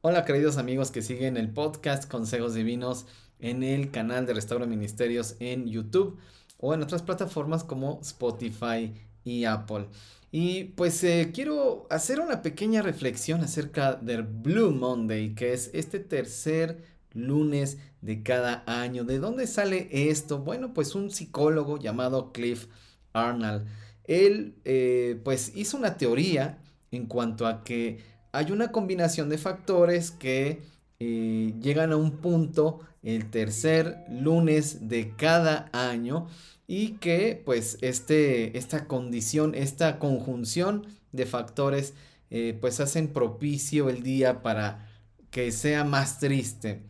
Hola queridos amigos que siguen el podcast Consejos Divinos en el canal de Restaura Ministerios en YouTube o en otras plataformas como Spotify y Apple. Y pues eh, quiero hacer una pequeña reflexión acerca del Blue Monday, que es este tercer lunes de cada año. ¿De dónde sale esto? Bueno, pues un psicólogo llamado Cliff Arnold. Él eh, pues hizo una teoría en cuanto a que hay una combinación de factores que eh, llegan a un punto el tercer lunes de cada año y que pues este, esta condición, esta conjunción de factores eh, pues hacen propicio el día para que sea más triste.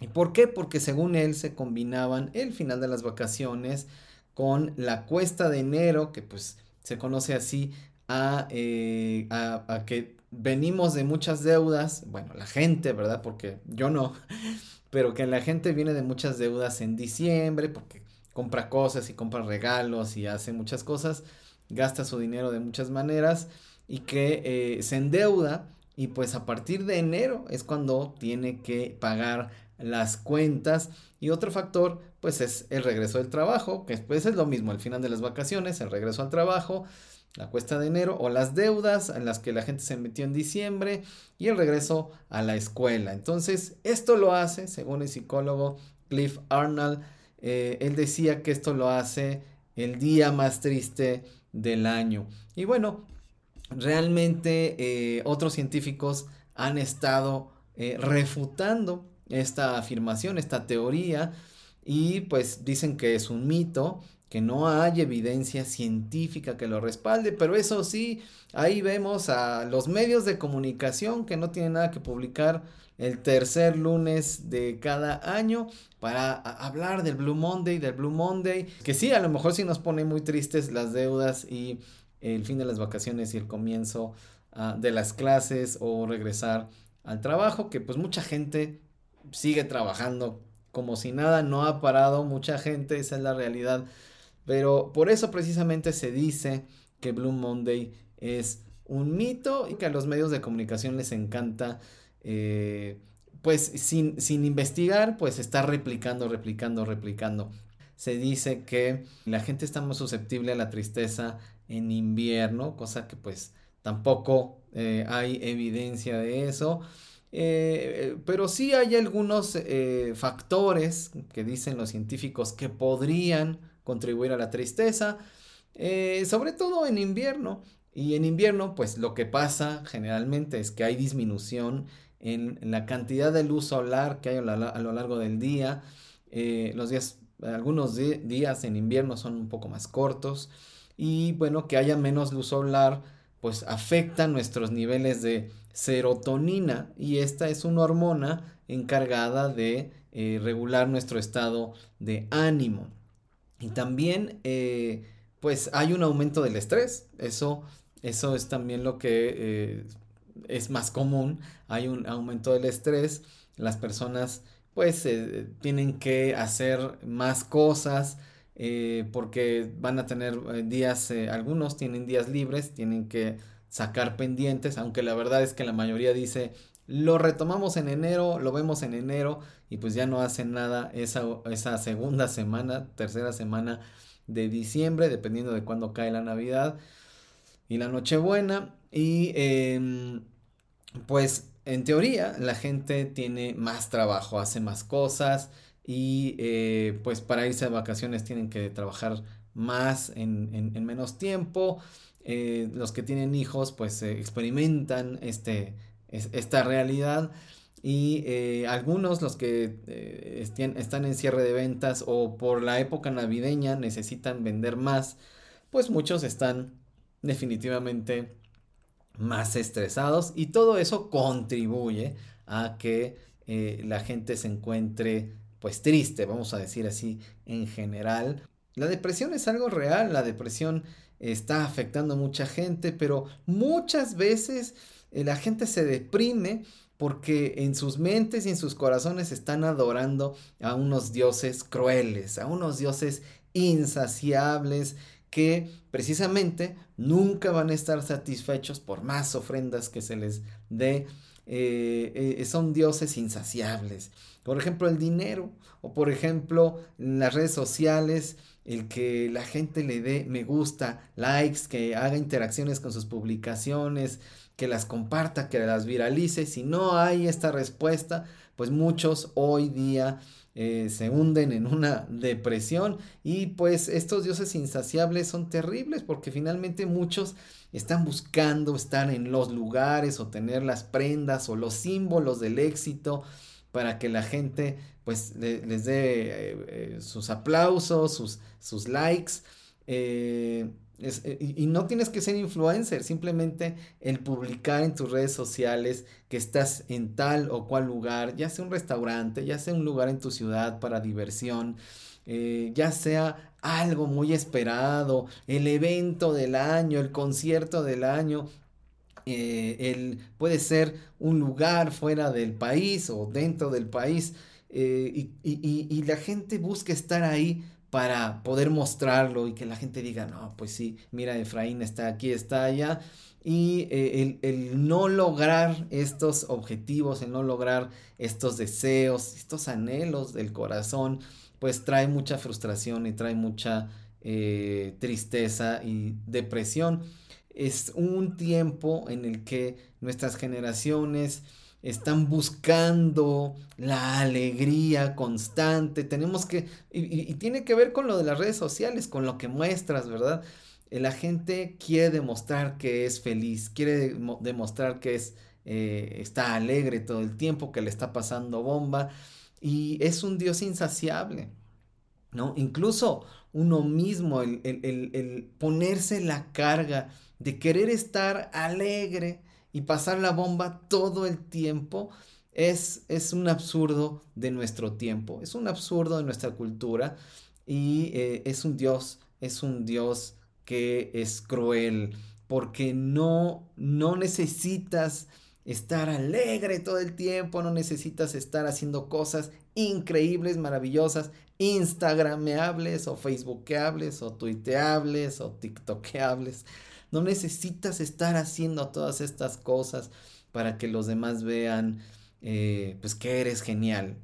¿Y por qué? Porque según él se combinaban el final de las vacaciones con la cuesta de enero, que pues se conoce así a, eh, a, a que venimos de muchas deudas, bueno, la gente, ¿verdad? Porque yo no, pero que la gente viene de muchas deudas en diciembre, porque compra cosas y compra regalos y hace muchas cosas, gasta su dinero de muchas maneras y que eh, se endeuda y pues a partir de enero es cuando tiene que pagar las cuentas y otro factor pues es el regreso del trabajo que después es lo mismo al final de las vacaciones el regreso al trabajo la cuesta de enero o las deudas en las que la gente se metió en diciembre y el regreso a la escuela. Entonces, esto lo hace, según el psicólogo Cliff Arnold, eh, él decía que esto lo hace el día más triste del año. Y bueno, realmente eh, otros científicos han estado eh, refutando esta afirmación, esta teoría, y pues dicen que es un mito, que no hay evidencia científica que lo respalde, pero eso sí, ahí vemos a los medios de comunicación que no tienen nada que publicar el tercer lunes de cada año para hablar del Blue Monday, del Blue Monday, que sí, a lo mejor sí nos pone muy tristes las deudas y el fin de las vacaciones y el comienzo uh, de las clases o regresar al trabajo, que pues mucha gente sigue trabajando como si nada, no ha parado mucha gente, esa es la realidad pero por eso precisamente se dice que Blue Monday es un mito y que a los medios de comunicación les encanta, eh, pues sin, sin investigar, pues está replicando, replicando, replicando. Se dice que la gente está más susceptible a la tristeza en invierno, cosa que pues tampoco eh, hay evidencia de eso. Eh, pero sí hay algunos factores que dicen los científicos que podrían contribuir a la tristeza, eh, sobre todo en invierno. Y en invierno, pues lo que pasa generalmente es que hay disminución en, la cantidad de luz solar que hay a, lo largo del día. Eh, los días, algunos días en invierno son un poco más cortos. Y bueno, que haya menos luz solar, pues afecta nuestros niveles de serotonina. Y esta es una hormona encargada de eh, regular nuestro estado de ánimo. Y también, eh, pues hay un aumento del estrés. Eso, eso es también lo que eh, es más común. Hay un aumento del estrés. Las personas, pues, tienen que hacer más cosas. Porque van a tener días, algunos tienen días libres, tienen que sacar pendientes, aunque la verdad es que la mayoría dice, lo retomamos en enero, lo vemos en enero y pues ya no hacen nada esa, esa segunda semana, tercera semana de diciembre, dependiendo de cuándo cae la Navidad y la Nochebuena. Y em, pues en teoría la gente tiene más trabajo, hace más cosas y eh, pues para irse de vacaciones tienen que trabajar más en, menos tiempo. Eh, los que tienen hijos pues experimentan este esta realidad. Y eh, algunos, los que eh, están en cierre de ventas o por la época navideña necesitan vender más, pues muchos están definitivamente más estresados y todo eso contribuye a que eh, la gente se encuentre pues triste, vamos a decir así en general. La depresión es algo real, la depresión está afectando a mucha gente, pero muchas veces eh, la gente se deprime porque en sus mentes y en sus corazones están adorando a unos dioses crueles, a unos dioses insaciables que precisamente nunca van a estar satisfechos por más ofrendas que se les dé. Eh, eh, son dioses insaciables. Por ejemplo, el dinero o por ejemplo las redes sociales, el que la gente le dé me gusta, likes, que haga interacciones con sus publicaciones, que las comparta, que las viralice. Si no hay esta respuesta, pues muchos hoy día eh, se hunden en una depresión y pues estos dioses insaciables son terribles porque finalmente muchos están buscando estar en los lugares o tener las prendas o los símbolos del éxito para que la gente pues les dé eh, eh, sus aplausos, sus, sus likes. Eh, y, no tienes que ser influencer, simplemente el publicar en tus redes sociales que estás en tal o cual lugar, ya sea un restaurante, ya sea un lugar en tu ciudad para diversión, eh, ya sea algo muy esperado, el evento del año, el concierto del año, eh, el, puede ser un lugar fuera del país o dentro del país. y, y, la gente busca estar ahí para poder mostrarlo y que la gente diga, no, pues sí, mira, Efraín está aquí, está allá. Y eh, el, no lograr estos objetivos, el no lograr estos deseos, estos anhelos del corazón, pues trae mucha frustración y trae mucha eh, tristeza y depresión. Es un tiempo en el que nuestras generaciones, están buscando la alegría constante. Tenemos que, y, tiene que ver con lo de las redes sociales, con lo que muestras, ¿verdad? Eh, la gente quiere demostrar que es feliz, quiere demostrar que es, eh, está alegre todo el tiempo, que le está pasando bomba. Y es un Dios insaciable, ¿no? Incluso uno mismo, el, el ponerse la carga de querer estar alegre, y pasar la bomba todo el tiempo es, es un absurdo de nuestro tiempo, es un absurdo de nuestra cultura y eh, es un Dios, es un Dios que es cruel porque no, no necesitas estar alegre todo el tiempo, no necesitas estar haciendo cosas increíbles, maravillosas, instagrameables o facebookeables o tuiteables o tiktokeables. No necesitas estar haciendo todas estas cosas para que los demás vean eh, pues que eres genial.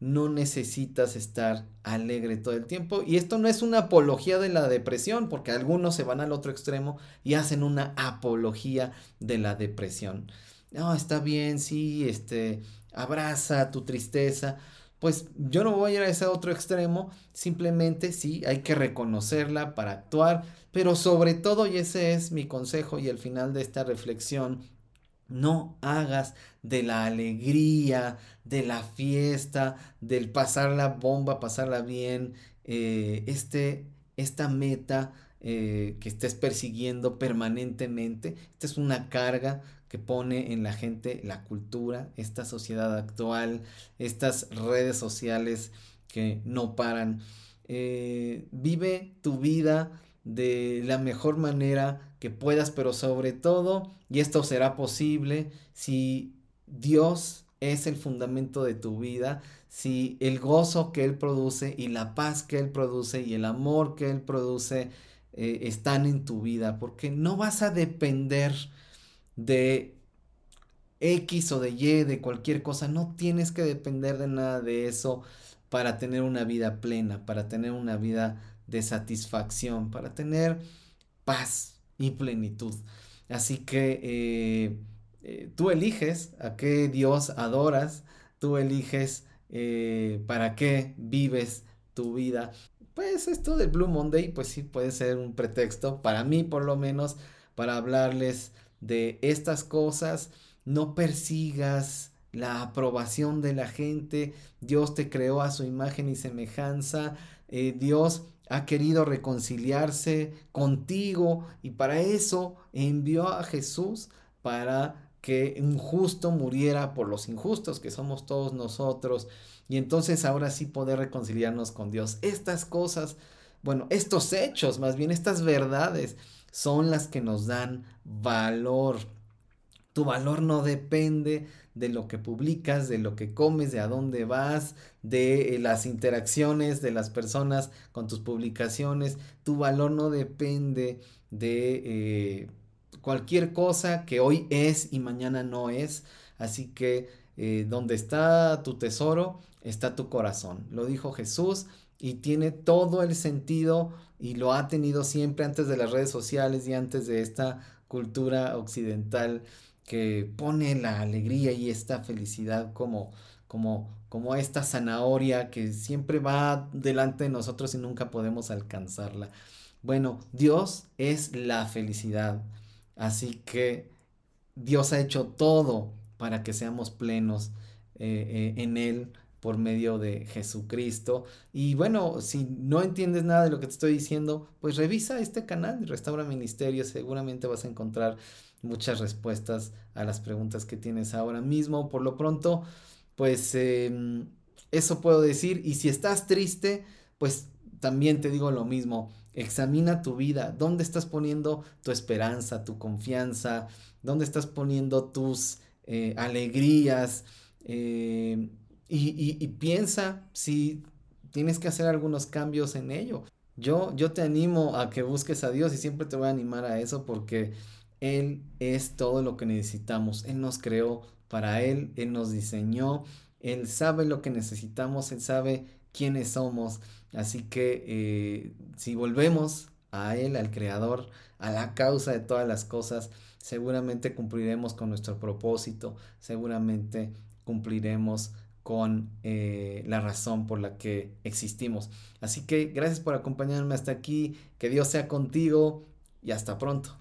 No necesitas estar alegre todo el tiempo. Y esto no es una apología de la depresión, porque algunos se van al otro extremo y hacen una apología de la depresión. No, está bien, sí, este, abraza tu tristeza. Pues yo no voy a ir a ese otro extremo, simplemente sí, hay que reconocerla para actuar, pero sobre todo, y ese es mi consejo y el final de esta reflexión, no hagas de la alegría, de la fiesta, del pasar la bomba, pasarla bien, eh, este, esta meta eh, que estés persiguiendo permanentemente. Esta es una carga que pone en la gente la cultura, esta sociedad actual, estas redes sociales que no paran. Eh, vive tu vida de la mejor manera que puedas, pero sobre todo, y esto será posible si Dios es el fundamento de tu vida, si el gozo que Él produce y la paz que Él produce y el amor que Él produce eh, están en tu vida, porque no vas a depender de X o de Y, de cualquier cosa, no tienes que depender de nada de eso para tener una vida plena, para tener una vida de satisfacción, para tener paz y plenitud. Así que eh, eh, tú eliges a qué Dios adoras, tú eliges eh, para qué vives tu vida. Pues esto del Blue Monday, pues sí puede ser un pretexto, para mí por lo menos, para hablarles de estas cosas. No persigas la aprobación de la gente. Dios te creó a su imagen y semejanza. Dios ha querido reconciliarse contigo y para eso envió a Jesús para que un justo muriera por los injustos que somos todos nosotros y entonces ahora sí poder reconciliarnos con Dios. Estas cosas, bueno, estos hechos, más bien estas verdades, son las que nos dan valor Tu valor no depende de lo que publicas, de lo que comes, de a dónde vas, de eh, las interacciones de las personas con tus publicaciones. Tu valor no depende de eh, cualquier cosa que hoy es y mañana no es. Así que eh, donde está tu tesoro, está tu corazón. Lo dijo Jesús y tiene todo el sentido y lo ha tenido siempre antes de las redes sociales y antes de esta cultura occidental que pone la alegría y esta felicidad como, como, como esta zanahoria que siempre va delante de nosotros y nunca podemos alcanzarla. Bueno, Dios es la felicidad, así que Dios ha hecho todo para que seamos plenos eh, eh, en Él por medio de Jesucristo. Y bueno, si no entiendes nada de lo que te estoy diciendo, pues revisa este canal, Restaura Ministerio, seguramente vas a encontrar muchas respuestas a las preguntas que tienes ahora mismo. Por lo pronto, pues em, eso puedo decir. Y si estás triste, pues también te digo lo mismo. Examina tu vida, dónde estás poniendo tu esperanza, tu confianza, dónde estás poniendo tus eh, alegrías. Eh, y, piensa si tienes que hacer algunos cambios en ello. Yo, yo te animo a que busques a Dios y siempre te voy a animar a eso porque Él es todo lo que necesitamos. Él nos creó para Él, Él nos diseñó, Él sabe lo que necesitamos, Él sabe quiénes somos. Así que eh, si volvemos a Él, al Creador, a la causa de todas las cosas, seguramente cumpliremos con nuestro propósito, seguramente cumpliremos con eh, la razón por la que existimos. Así que gracias por acompañarme hasta aquí, que Dios sea contigo y hasta pronto.